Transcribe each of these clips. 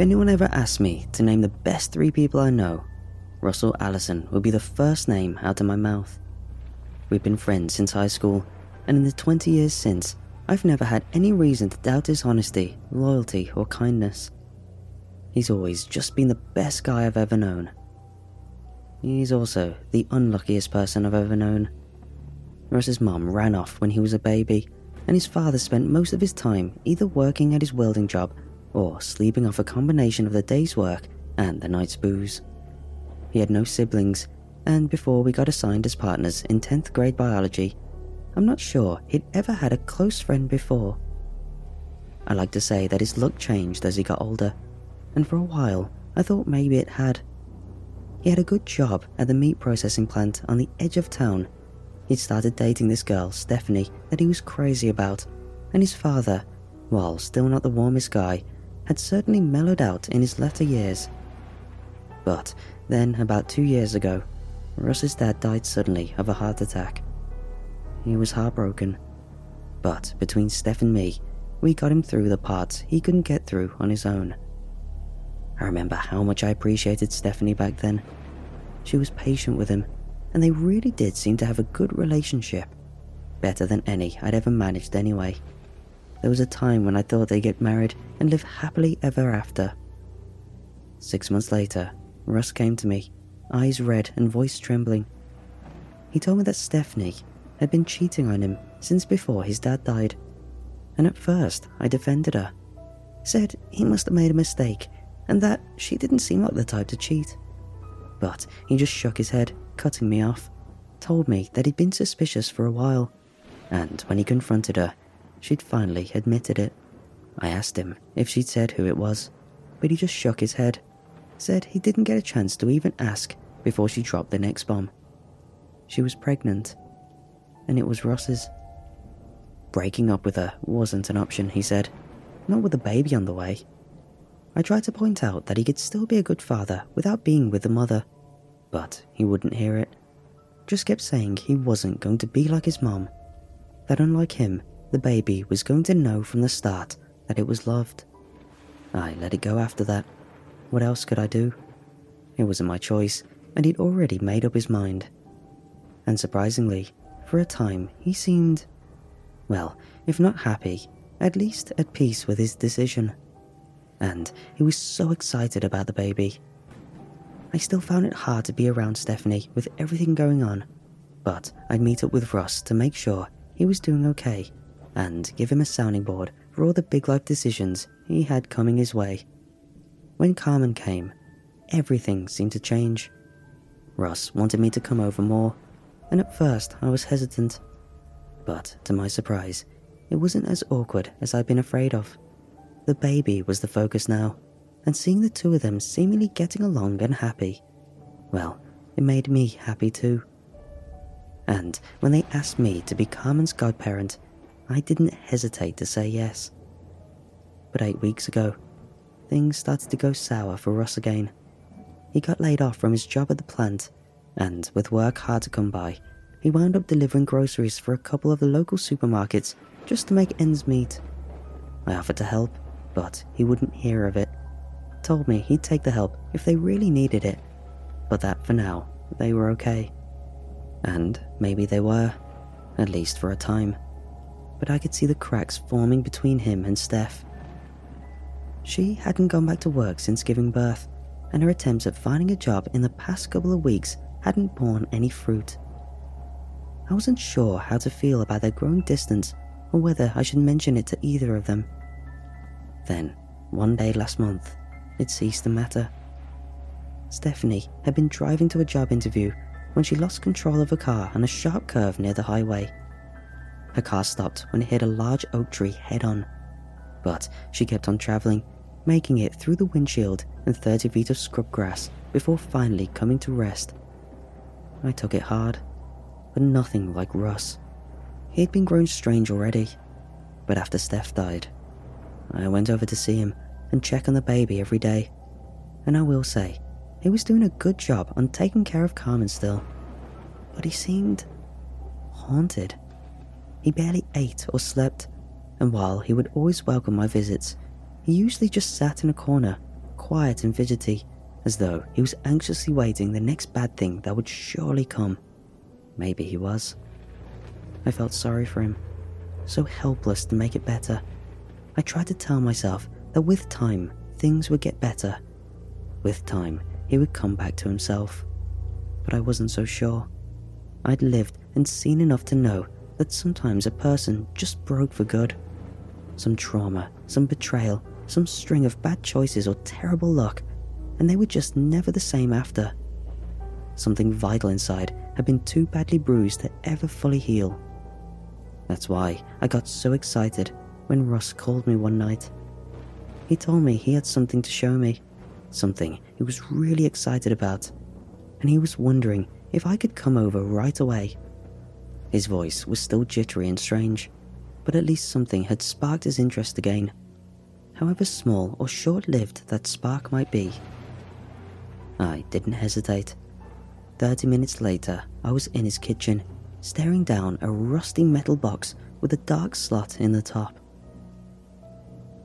anyone ever asked me to name the best three people I know, Russell Allison would be the first name out of my mouth. We've been friends since high school, and in the 20 years since, I've never had any reason to doubt his honesty, loyalty, or kindness. He's always just been the best guy I've ever known. He's also the unluckiest person I've ever known. Russ's mum ran off when he was a baby, and his father spent most of his time either working at his welding job or sleeping off a combination of the day's work and the night's booze. He had no siblings, and before we got assigned as partners in 10th grade biology, I'm not sure he'd ever had a close friend before. I like to say that his luck changed as he got older, and for a while I thought maybe it had. He had a good job at the meat processing plant on the edge of town. He'd started dating this girl, Stephanie, that he was crazy about, and his father, while still not the warmest guy, had certainly mellowed out in his latter years. But then, about two years ago, Russ's dad died suddenly of a heart attack. He was heartbroken. But between Steph and me, we got him through the parts he couldn't get through on his own. I remember how much I appreciated Stephanie back then. She was patient with him, and they really did seem to have a good relationship. Better than any I'd ever managed anyway. There was a time when I thought they'd get married and live happily ever after. Six months later, Russ came to me, eyes red and voice trembling. He told me that Stephanie had been cheating on him since before his dad died. And at first, I defended her. Said he must have made a mistake and that she didn't seem like the type to cheat. But he just shook his head, cutting me off, told me that he'd been suspicious for a while, and when he confronted her, she'd finally admitted it. I asked him if she'd said who it was, but he just shook his head said he didn't get a chance to even ask before she dropped the next bomb. She was pregnant, and it was Russ's. Breaking up with her wasn't an option, he said, not with a baby on the way. I tried to point out that he could still be a good father without being with the mother, but he wouldn't hear it. Just kept saying he wasn't going to be like his mom, that unlike him, the baby was going to know from the start that it was loved. I let it go after that. What else could I do? It wasn't my choice, and he'd already made up his mind. And surprisingly, for a time, he seemed, well, if not happy, at least at peace with his decision. And he was so excited about the baby. I still found it hard to be around Stephanie with everything going on, but I'd meet up with Russ to make sure he was doing okay and give him a sounding board for all the big life decisions he had coming his way. When Carmen came, everything seemed to change. Russ wanted me to come over more, and at first I was hesitant. But to my surprise, it wasn't as awkward as I'd been afraid of. The baby was the focus now, and seeing the two of them seemingly getting along and happy, well, it made me happy too. And when they asked me to be Carmen's godparent, I didn't hesitate to say yes. But eight weeks ago, things started to go sour for Russ again. He got laid off from his job at the plant, and with work hard to come by, he wound up delivering groceries for a couple of the local supermarkets just to make ends meet. I offered to help, but he wouldn't hear of it. Told me he'd take the help if they really needed it, but that for now, they were okay. And maybe they were, at least for a time. But I could see the cracks forming between him and Steph. She hadn't gone back to work since giving birth, and her attempts at finding a job in the past couple of weeks hadn't borne any fruit. I wasn't sure how to feel about their growing distance or whether I should mention it to either of them. Then, one day last month, it ceased to matter. Stephanie had been driving to a job interview when she lost control of her car on a sharp curve near the highway. Her car stopped when it hit a large oak tree head on but she kept on travelling, making it through the windshield and 30 feet of scrub grass before finally coming to rest. I took it hard, but nothing like Russ. He'd been growing strange already, but after Steph died, I went over to see him and check on the baby every day. And I will say, he was doing a good job on taking care of Carmen still, but he seemed haunted. He barely ate or slept, and while he would always welcome my visits, he usually just sat in a corner, quiet and fidgety, as though he was anxiously waiting the next bad thing that would surely come. Maybe he was. I felt sorry for him, so helpless to make it better. I tried to tell myself that with time, things would get better. With time, he would come back to himself. But I wasn't so sure. I'd lived and seen enough to know that sometimes a person just broke for good. Some trauma, some betrayal, some string of bad choices or terrible luck, and they were just never the same after. Something vital inside had been too badly bruised to ever fully heal. That's why I got so excited when Russ called me one night. He told me he had something to show me, something he was really excited about, and he was wondering if I could come over right away. His voice was still jittery and strange, but at least something had sparked his interest again, however small or short lived that spark might be. I didn't hesitate. Thirty minutes later, I was in his kitchen, staring down a rusty metal box with a dark slot in the top.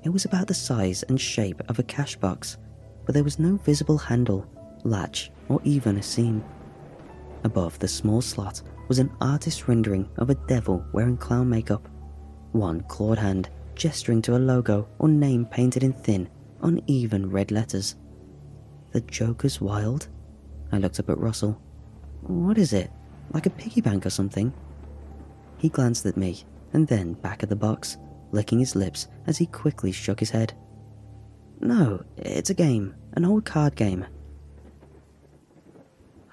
It was about the size and shape of a cash box, but there was no visible handle, latch, or even a seam. Above the small slot was an artist's rendering of a devil wearing clown makeup, one clawed hand gesturing to a logo or name painted in thin, uneven red letters. The Joker's Wild? I looked up at Russell. What is it? Like a piggy bank or something? He glanced at me and then back at the box, licking his lips as he quickly shook his head. No, it's a game, an old card game.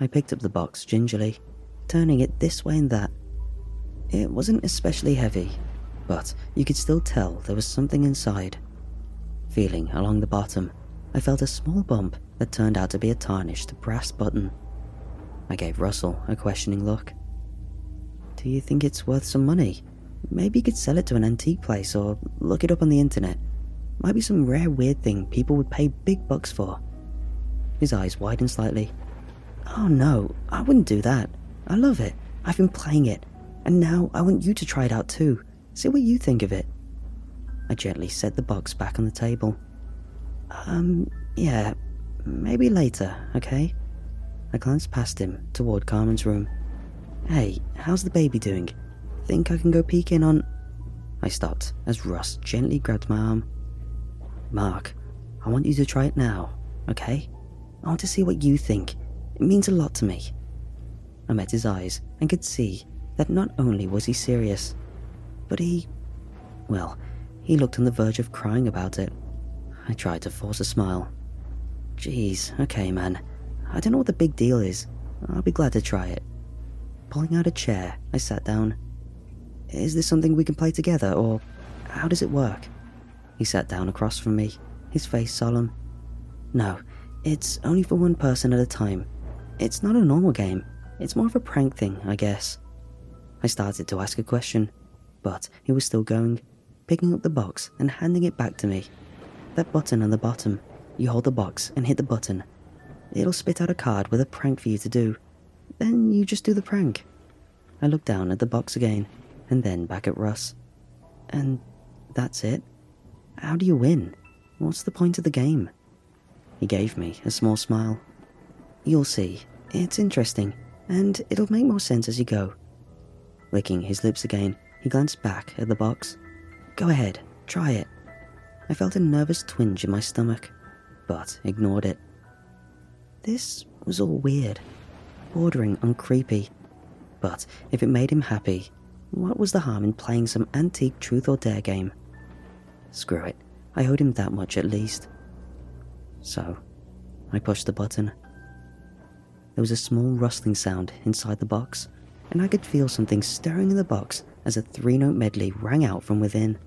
I picked up the box gingerly, turning it this way and that. It wasn't especially heavy, but you could still tell there was something inside. Feeling along the bottom, I felt a small bump that turned out to be a tarnished brass button. I gave Russell a questioning look. Do you think it's worth some money? Maybe you could sell it to an antique place or look it up on the internet. Might be some rare weird thing people would pay big bucks for. His eyes widened slightly. Oh no, I wouldn't do that. I love it. I've been playing it. And now I want you to try it out too. See what you think of it. I gently set the box back on the table. Um, yeah, maybe later, okay? I glanced past him toward Carmen's room. Hey, how's the baby doing? Think I can go peek in on. I stopped as Russ gently grabbed my arm. Mark, I want you to try it now, okay? I want to see what you think. It means a lot to me. I met his eyes and could see that not only was he serious, but he. well, he looked on the verge of crying about it. I tried to force a smile. Geez, okay, man. I don't know what the big deal is. I'll be glad to try it. Pulling out a chair, I sat down. Is this something we can play together, or how does it work? He sat down across from me, his face solemn. No, it's only for one person at a time. It's not a normal game. It's more of a prank thing, I guess. I started to ask a question, but he was still going, picking up the box and handing it back to me. That button on the bottom, you hold the box and hit the button. It'll spit out a card with a prank for you to do. Then you just do the prank. I looked down at the box again, and then back at Russ. And that's it? How do you win? What's the point of the game? He gave me a small smile. You'll see. It's interesting, and it'll make more sense as you go. Licking his lips again, he glanced back at the box. Go ahead, try it. I felt a nervous twinge in my stomach, but ignored it. This was all weird, bordering on creepy. But if it made him happy, what was the harm in playing some antique truth or dare game? Screw it, I owed him that much at least. So, I pushed the button. There was a small rustling sound inside the box, and I could feel something stirring in the box as a three note medley rang out from within.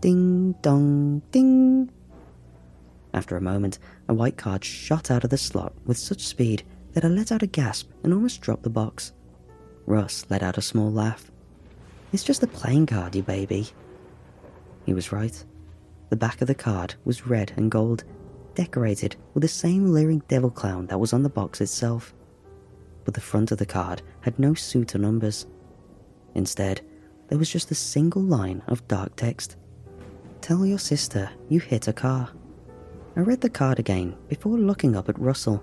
Ding dong ding. After a moment, a white card shot out of the slot with such speed that I let out a gasp and almost dropped the box. Russ let out a small laugh. It's just a playing card, you baby. He was right. The back of the card was red and gold, decorated with the same leering devil clown that was on the box itself. But the front of the card had no suit or numbers. Instead, there was just a single line of dark text Tell your sister you hit a car. I read the card again before looking up at Russell.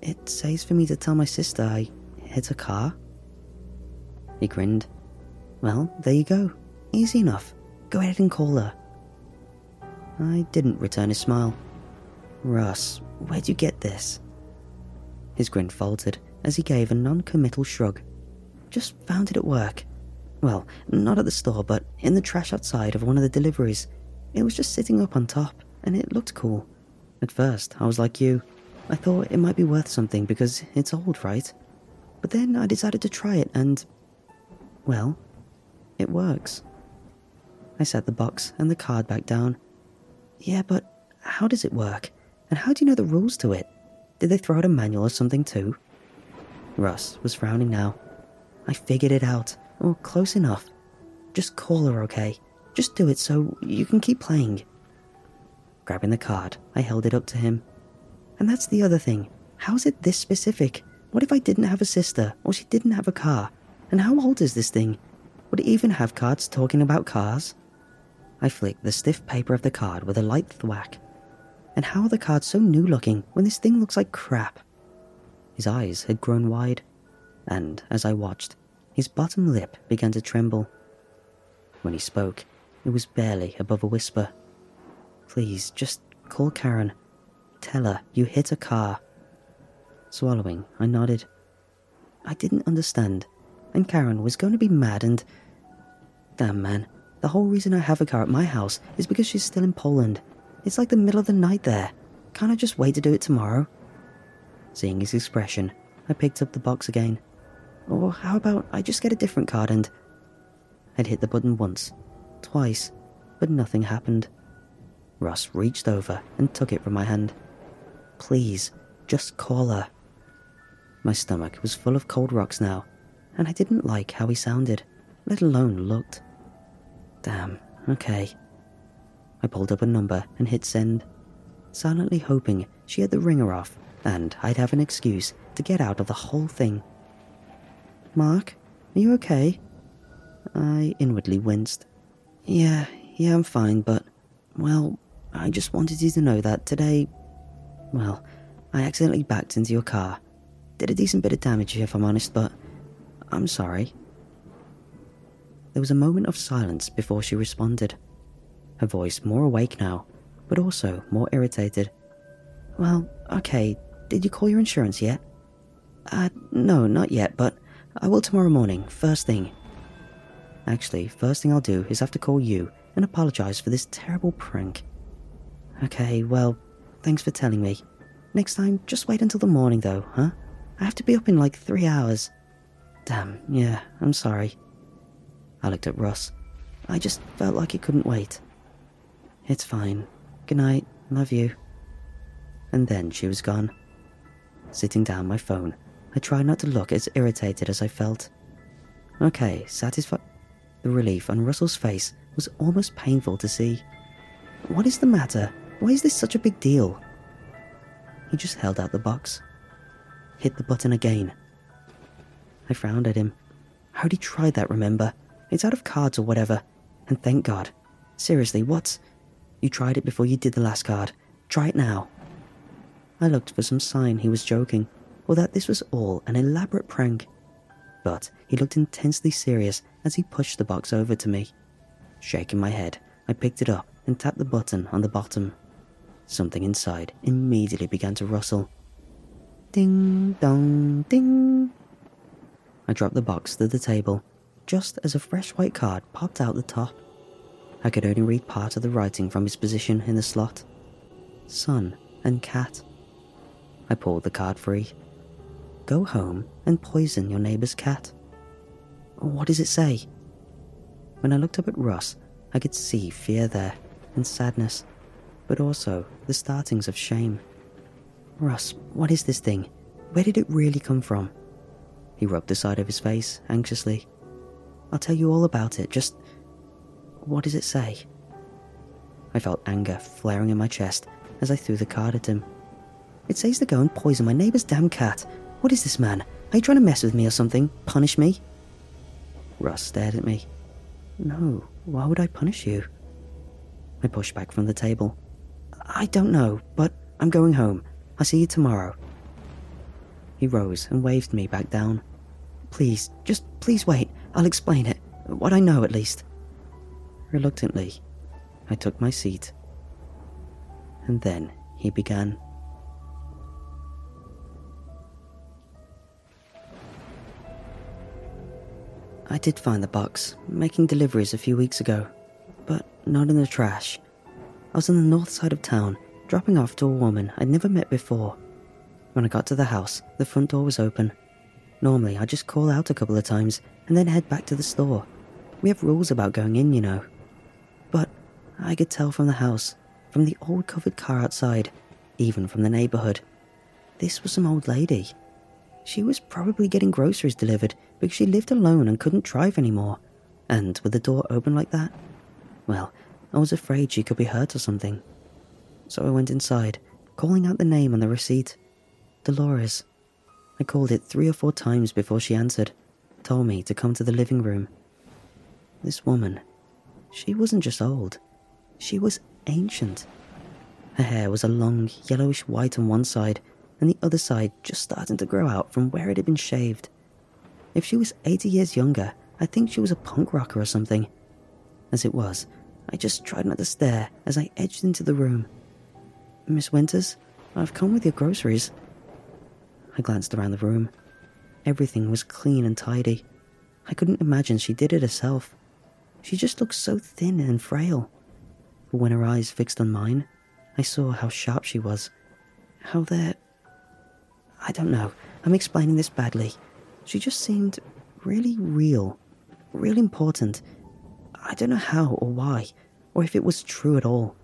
It says for me to tell my sister I hit a car. He grinned. Well, there you go. Easy enough. Go ahead and call her. I didn't return his smile. Russ, where'd you get this? His grin faltered as he gave a non committal shrug. Just found it at work. Well, not at the store, but in the trash outside of one of the deliveries. It was just sitting up on top, and it looked cool. At first, I was like you. I thought it might be worth something because it's old, right? But then I decided to try it, and. Well, it works. I set the box and the card back down. Yeah, but how does it work? And how do you know the rules to it? Did they throw out a manual or something too? Russ was frowning now. I figured it out, or close enough. Just call her, okay? Just do it so you can keep playing. Grabbing the card, I held it up to him. And that's the other thing. How's it this specific? What if I didn't have a sister, or she didn't have a car? And how old is this thing? Would it even have cards talking about cars? I flicked the stiff paper of the card with a light thwack. And how are the cards so new looking when this thing looks like crap? His eyes had grown wide, and as I watched, his bottom lip began to tremble. When he spoke, it was barely above a whisper. Please, just call Karen. Tell her you hit a car. Swallowing, I nodded. I didn't understand, and Karen was going to be mad and. Damn, man. The whole reason I have a car at my house is because she's still in Poland. It's like the middle of the night there. Can't I just wait to do it tomorrow? Seeing his expression, I picked up the box again. Or how about I just get a different card and. I'd hit the button once, twice, but nothing happened. Russ reached over and took it from my hand. Please, just call her. My stomach was full of cold rocks now, and I didn't like how he sounded, let alone looked. Damn, okay. I pulled up a number and hit send, silently hoping she had the ringer off and I'd have an excuse to get out of the whole thing. Mark, are you okay? I inwardly winced. Yeah, yeah, I'm fine, but, well, I just wanted you to know that today, well, I accidentally backed into your car. Did a decent bit of damage, if I'm honest, but I'm sorry. There was a moment of silence before she responded, her voice more awake now, but also more irritated. Well, okay, did you call your insurance yet? Uh, no, not yet, but I will tomorrow morning, first thing. Actually, first thing I'll do is have to call you and apologize for this terrible prank. Okay, well, thanks for telling me. Next time, just wait until the morning though, huh? I have to be up in like three hours. Damn, yeah, I'm sorry. I looked at Russ. I just felt like he couldn't wait. It's fine. Good night. Love you. And then she was gone. Sitting down my phone, I tried not to look as irritated as I felt. Okay, satisfied. The relief on Russell's face was almost painful to see. What is the matter? Why is this such a big deal? He just held out the box. Hit the button again. I frowned at him. How'd he try that, remember? It's out of cards or whatever. And thank God. Seriously, what's. You tried it before you did the last card. Try it now. I looked for some sign he was joking, or that this was all an elaborate prank. But he looked intensely serious as he pushed the box over to me. Shaking my head, I picked it up and tapped the button on the bottom. Something inside immediately began to rustle. Ding dong ding. I dropped the box to the table just as a fresh white card popped out the top. I could only read part of the writing from his position in the slot Son and cat. I pulled the card free. Go home and poison your neighbor's cat. What does it say? When I looked up at Russ, I could see fear there and sadness, but also the startings of shame. Russ, what is this thing? Where did it really come from? He rubbed the side of his face anxiously. I'll tell you all about it, just. What does it say? I felt anger flaring in my chest as I threw the card at him. It says to go and poison my neighbour's damn cat. What is this, man? Are you trying to mess with me or something? Punish me? Russ stared at me. No, why would I punish you? I pushed back from the table. I don't know, but I'm going home. I'll see you tomorrow. He rose and waved me back down. Please, just please wait. I'll explain it. What I know, at least. Reluctantly, I took my seat. And then he began. I did find the box, making deliveries a few weeks ago, but not in the trash. I was on the north side of town, dropping off to a woman I'd never met before. When I got to the house, the front door was open. Normally, I just call out a couple of times and then head back to the store. We have rules about going in, you know. I could tell from the house, from the old covered car outside, even from the neighborhood. This was some old lady. She was probably getting groceries delivered because she lived alone and couldn't drive anymore. And with the door open like that, well, I was afraid she could be hurt or something. So I went inside, calling out the name on the receipt Dolores. I called it three or four times before she answered, told me to come to the living room. This woman, she wasn't just old, she was ancient. Her hair was a long, yellowish white on one side, and the other side just starting to grow out from where it had been shaved. If she was 80 years younger, I think she was a punk rocker or something. As it was, I just tried not to stare as I edged into the room. Miss Winters, I've come with your groceries. I glanced around the room. Everything was clean and tidy. I couldn't imagine she did it herself. She just looked so thin and frail. When her eyes fixed on mine, I saw how sharp she was. How they're. I don't know. I'm explaining this badly. She just seemed really real, real important. I don't know how or why, or if it was true at all.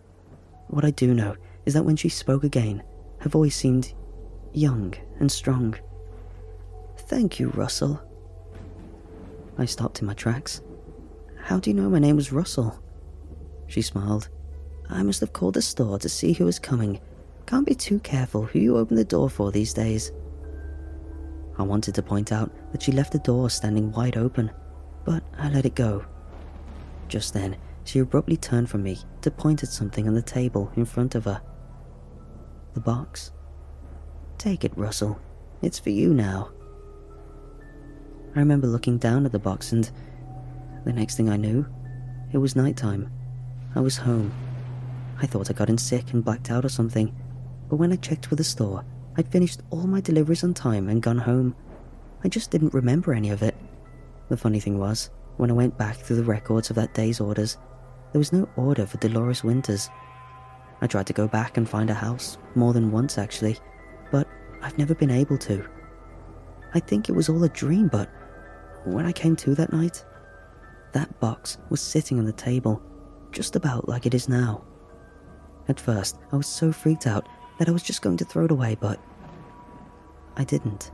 What I do know is that when she spoke again, her voice seemed young and strong. Thank you, Russell. I stopped in my tracks. How do you know my name was Russell? She smiled. I must have called the store to see who was coming. Can't be too careful who you open the door for these days. I wanted to point out that she left the door standing wide open, but I let it go. Just then, she abruptly turned from me to point at something on the table in front of her. The box. Take it, Russell. It's for you now. I remember looking down at the box, and the next thing I knew, it was night time. I was home. I thought I got in sick and blacked out or something, but when I checked with the store, I'd finished all my deliveries on time and gone home. I just didn't remember any of it. The funny thing was, when I went back through the records of that day's orders, there was no order for Dolores Winters. I tried to go back and find a house, more than once actually, but I've never been able to. I think it was all a dream, but when I came to that night, that box was sitting on the table, just about like it is now. At first, I was so freaked out that I was just going to throw it away, but I didn't.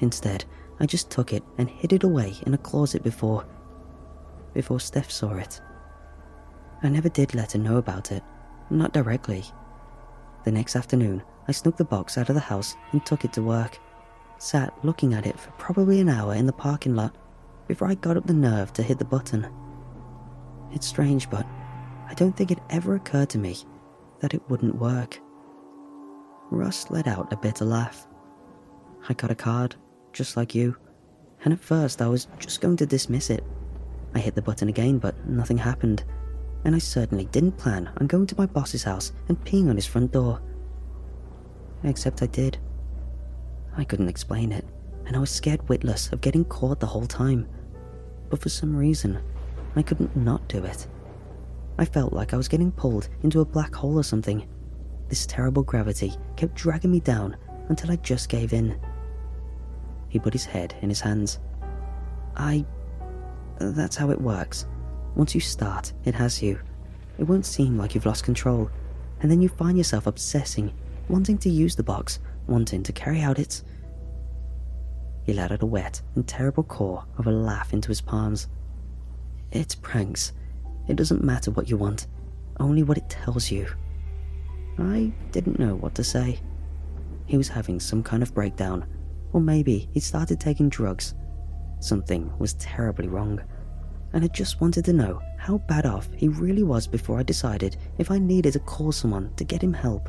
Instead, I just took it and hid it away in a closet before. before Steph saw it. I never did let her know about it, not directly. The next afternoon, I snuck the box out of the house and took it to work. Sat looking at it for probably an hour in the parking lot before I got up the nerve to hit the button. It's strange, but I don't think it ever occurred to me that it wouldn't work. Russ let out a bitter laugh. I got a card, just like you, and at first I was just going to dismiss it. I hit the button again, but nothing happened, and I certainly didn't plan on going to my boss's house and peeing on his front door. Except I did. I couldn't explain it, and I was scared witless of getting caught the whole time. But for some reason, I couldn't not do it. I felt like I was getting pulled into a black hole or something. This terrible gravity kept dragging me down until I just gave in. He put his head in his hands. I. That's how it works. Once you start, it has you. It won't seem like you've lost control, and then you find yourself obsessing, wanting to use the box, wanting to carry out its. He let out a wet and terrible core of a laugh into his palms. It's pranks. It doesn't matter what you want, only what it tells you. I didn't know what to say. He was having some kind of breakdown, or maybe he'd started taking drugs. Something was terribly wrong, and I just wanted to know how bad off he really was before I decided if I needed to call someone to get him help.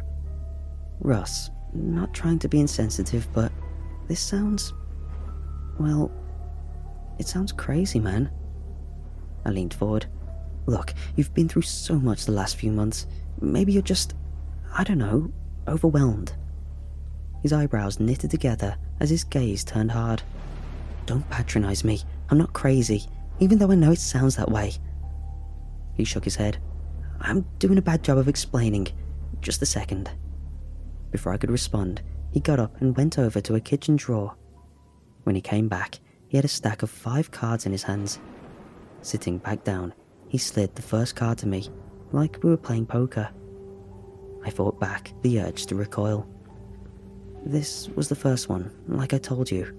Russ, not trying to be insensitive, but this sounds. Well, it sounds crazy, man. I leaned forward. Look, you've been through so much the last few months. Maybe you're just, I don't know, overwhelmed. His eyebrows knitted together as his gaze turned hard. Don't patronize me. I'm not crazy, even though I know it sounds that way. He shook his head. I'm doing a bad job of explaining. Just a second. Before I could respond, he got up and went over to a kitchen drawer. When he came back, he had a stack of five cards in his hands. Sitting back down, he slid the first card to me, like we were playing poker. I fought back the urge to recoil. This was the first one, like I told you.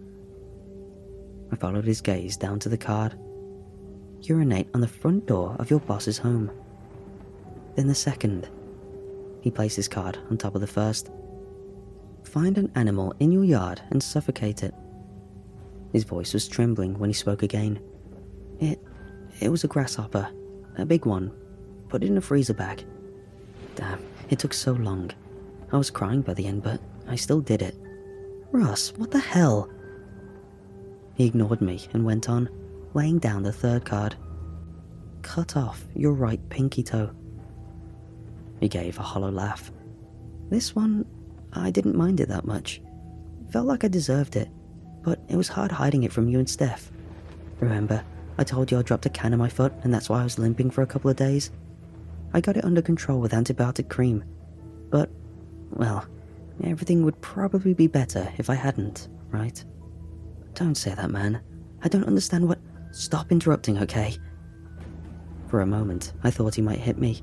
I followed his gaze down to the card. Urinate on the front door of your boss's home. Then the second. He placed his card on top of the first. Find an animal in your yard and suffocate it. His voice was trembling when he spoke again. It. it was a grasshopper. A big one. Put it in a freezer bag. Damn, it took so long. I was crying by the end, but I still did it. Russ, what the hell? He ignored me and went on, laying down the third card. Cut off your right pinky toe. He gave a hollow laugh. This one, I didn't mind it that much. Felt like I deserved it, but it was hard hiding it from you and Steph. Remember, I told you I dropped a can in my foot and that's why I was limping for a couple of days? I got it under control with antibiotic cream. But, well, everything would probably be better if I hadn't, right? Don't say that, man. I don't understand what. Stop interrupting, okay? For a moment, I thought he might hit me.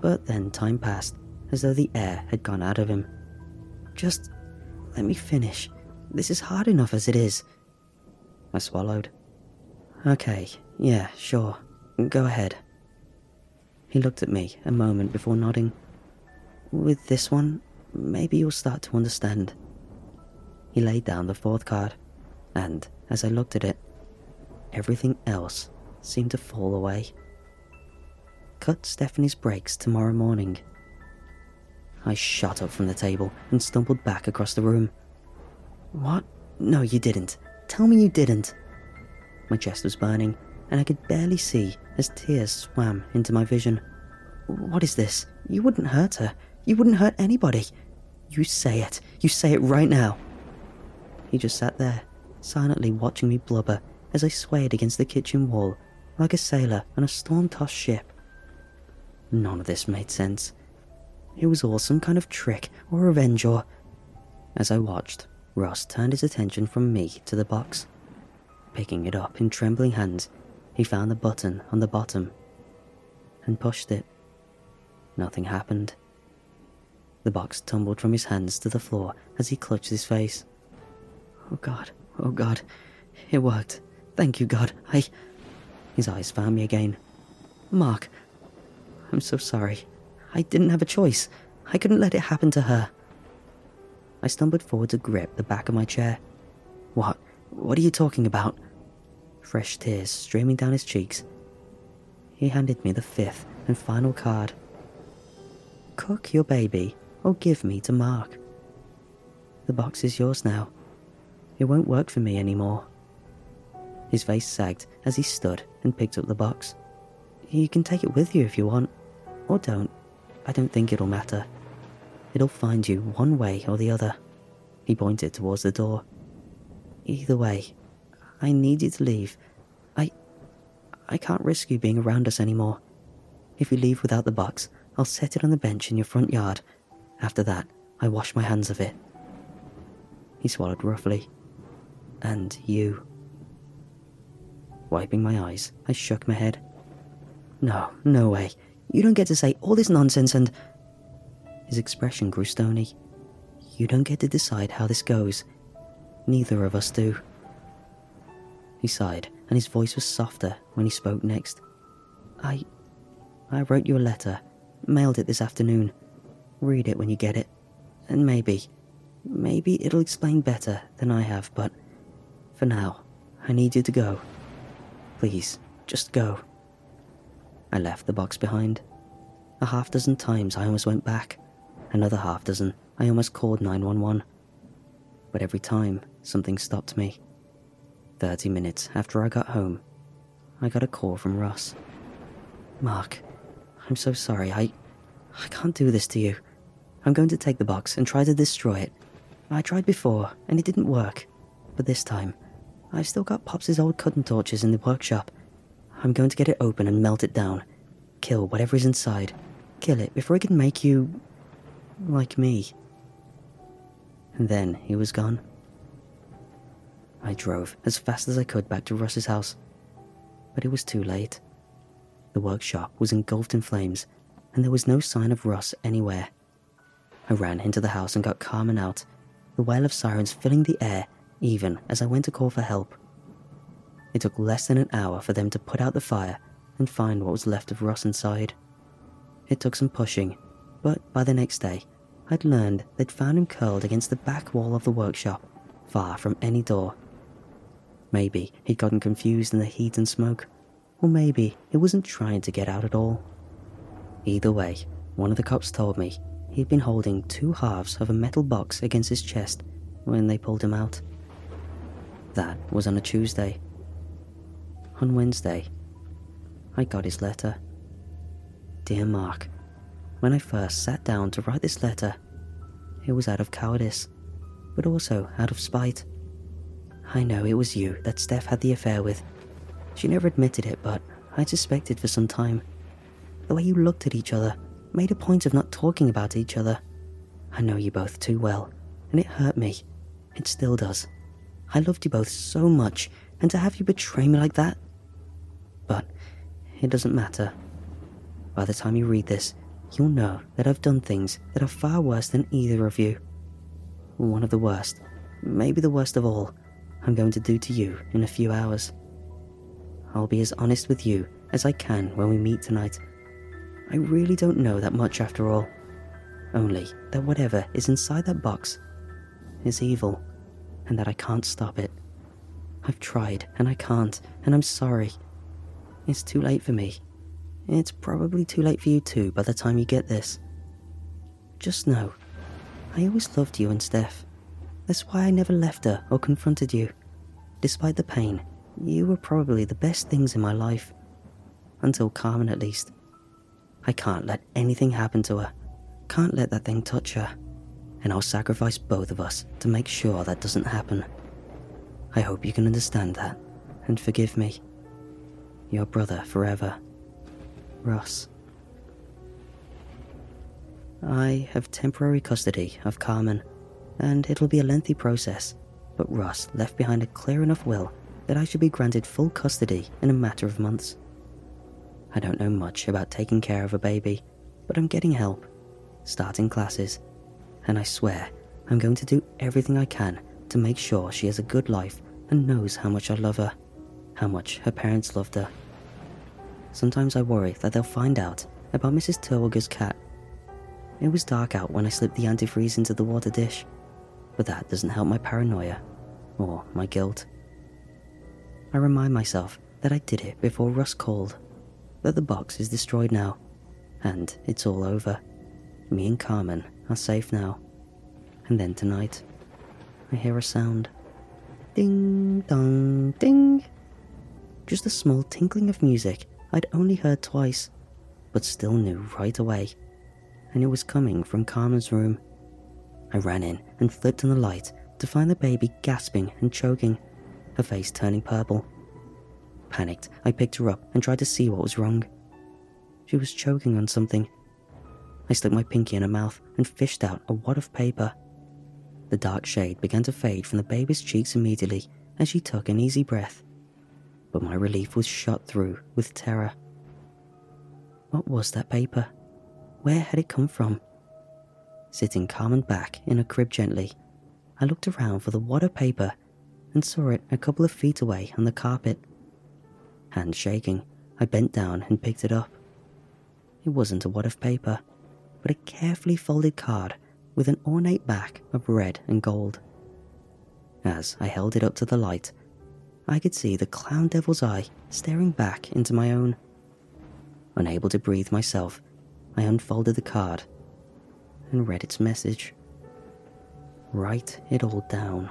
But then time passed, as though the air had gone out of him. Just let me finish. This is hard enough as it is. I swallowed. Okay, yeah, sure. Go ahead. He looked at me a moment before nodding. With this one, maybe you'll start to understand. He laid down the fourth card, and as I looked at it, everything else seemed to fall away. Cut Stephanie's brakes tomorrow morning. I shot up from the table and stumbled back across the room. What? No, you didn't. Tell me you didn't. My chest was burning, and I could barely see as tears swam into my vision. What is this? You wouldn't hurt her. You wouldn't hurt anybody. You say it. You say it right now. He just sat there, silently watching me blubber as I swayed against the kitchen wall like a sailor on a storm tossed ship. None of this made sense. It was all some kind of trick or revenge or. As I watched, Russ turned his attention from me to the box. Picking it up in trembling hands, he found the button on the bottom and pushed it. Nothing happened. The box tumbled from his hands to the floor as he clutched his face. Oh God, oh God, it worked. Thank you, God. I. His eyes found me again. Mark, I'm so sorry. I didn't have a choice. I couldn't let it happen to her. I stumbled forward to grip the back of my chair. What? What are you talking about? Fresh tears streaming down his cheeks. He handed me the fifth and final card. Cook your baby or give me to Mark. The box is yours now. It won't work for me anymore. His face sagged as he stood and picked up the box. You can take it with you if you want, or don't. I don't think it'll matter. It'll find you one way or the other. He pointed towards the door. Either way, I need you to leave. I. I can't risk you being around us anymore. If you leave without the box, I'll set it on the bench in your front yard. After that, I wash my hands of it. He swallowed roughly. And you. Wiping my eyes, I shook my head. No, no way. You don't get to say all this nonsense and. His expression grew stony. You don't get to decide how this goes. Neither of us do. He sighed, and his voice was softer when he spoke next. I. I wrote you a letter, mailed it this afternoon. Read it when you get it, and maybe. Maybe it'll explain better than I have, but for now, I need you to go. Please, just go. I left the box behind. A half dozen times I almost went back. Another half dozen I almost called 911. But every time, something stopped me. Thirty minutes after I got home, I got a call from Russ. Mark, I'm so sorry. I. I can't do this to you. I'm going to take the box and try to destroy it. I tried before, and it didn't work. But this time, I've still got Pops's old cutting torches in the workshop. I'm going to get it open and melt it down. Kill whatever is inside. Kill it before it can make you. like me. And then he was gone. I drove as fast as I could back to Russ's house, but it was too late. The workshop was engulfed in flames, and there was no sign of Russ anywhere. I ran into the house and got Carmen out, the wail of sirens filling the air even as I went to call for help. It took less than an hour for them to put out the fire and find what was left of Russ inside. It took some pushing, but by the next day, I'd learned they'd found him curled against the back wall of the workshop, far from any door. Maybe he'd gotten confused in the heat and smoke, or maybe he wasn't trying to get out at all. Either way, one of the cops told me he'd been holding two halves of a metal box against his chest when they pulled him out. That was on a Tuesday. On Wednesday, I got his letter. Dear Mark, when I first sat down to write this letter, it was out of cowardice, but also out of spite. I know it was you that Steph had the affair with. She never admitted it, but I suspected for some time. The way you looked at each other made a point of not talking about each other. I know you both too well, and it hurt me. It still does. I loved you both so much, and to have you betray me like that. But it doesn't matter. By the time you read this, you'll know that I've done things that are far worse than either of you. One of the worst, maybe the worst of all, I'm going to do to you in a few hours. I'll be as honest with you as I can when we meet tonight. I really don't know that much after all. Only that whatever is inside that box is evil, and that I can't stop it. I've tried, and I can't, and I'm sorry. It's too late for me. It's probably too late for you too by the time you get this. Just know, I always loved you and Steph. That's why I never left her or confronted you. Despite the pain, you were probably the best things in my life. Until Carmen, at least. I can't let anything happen to her. Can't let that thing touch her. And I'll sacrifice both of us to make sure that doesn't happen. I hope you can understand that and forgive me. Your brother forever, Russ. I have temporary custody of Carmen, and it'll be a lengthy process, but Russ left behind a clear enough will that I should be granted full custody in a matter of months. I don't know much about taking care of a baby, but I'm getting help, starting classes, and I swear I'm going to do everything I can to make sure she has a good life and knows how much I love her, how much her parents loved her. Sometimes I worry that they'll find out about Mrs. Terwilliger's cat. It was dark out when I slipped the antifreeze into the water dish, but that doesn't help my paranoia or my guilt. I remind myself that I did it before Russ called, that the box is destroyed now, and it's all over. Me and Carmen are safe now. And then tonight, I hear a sound. Ding dong ding. Just a small tinkling of music I'd only heard twice, but still knew right away. And it was coming from Carmen's room. I ran in and flipped on the light to find the baby gasping and choking, her face turning purple. Panicked, I picked her up and tried to see what was wrong. She was choking on something. I stuck my pinky in her mouth and fished out a wad of paper. The dark shade began to fade from the baby's cheeks immediately as she took an easy breath. But my relief was shot through with terror. What was that paper? Where had it come from? Sitting Carmen back in her crib gently, I looked around for the wad of paper and saw it a couple of feet away on the carpet. Hand shaking, I bent down and picked it up. It wasn't a wad of paper, but a carefully folded card with an ornate back of red and gold. As I held it up to the light, I could see the clown devil's eye staring back into my own. Unable to breathe myself, I unfolded the card and read its message. Write it all down.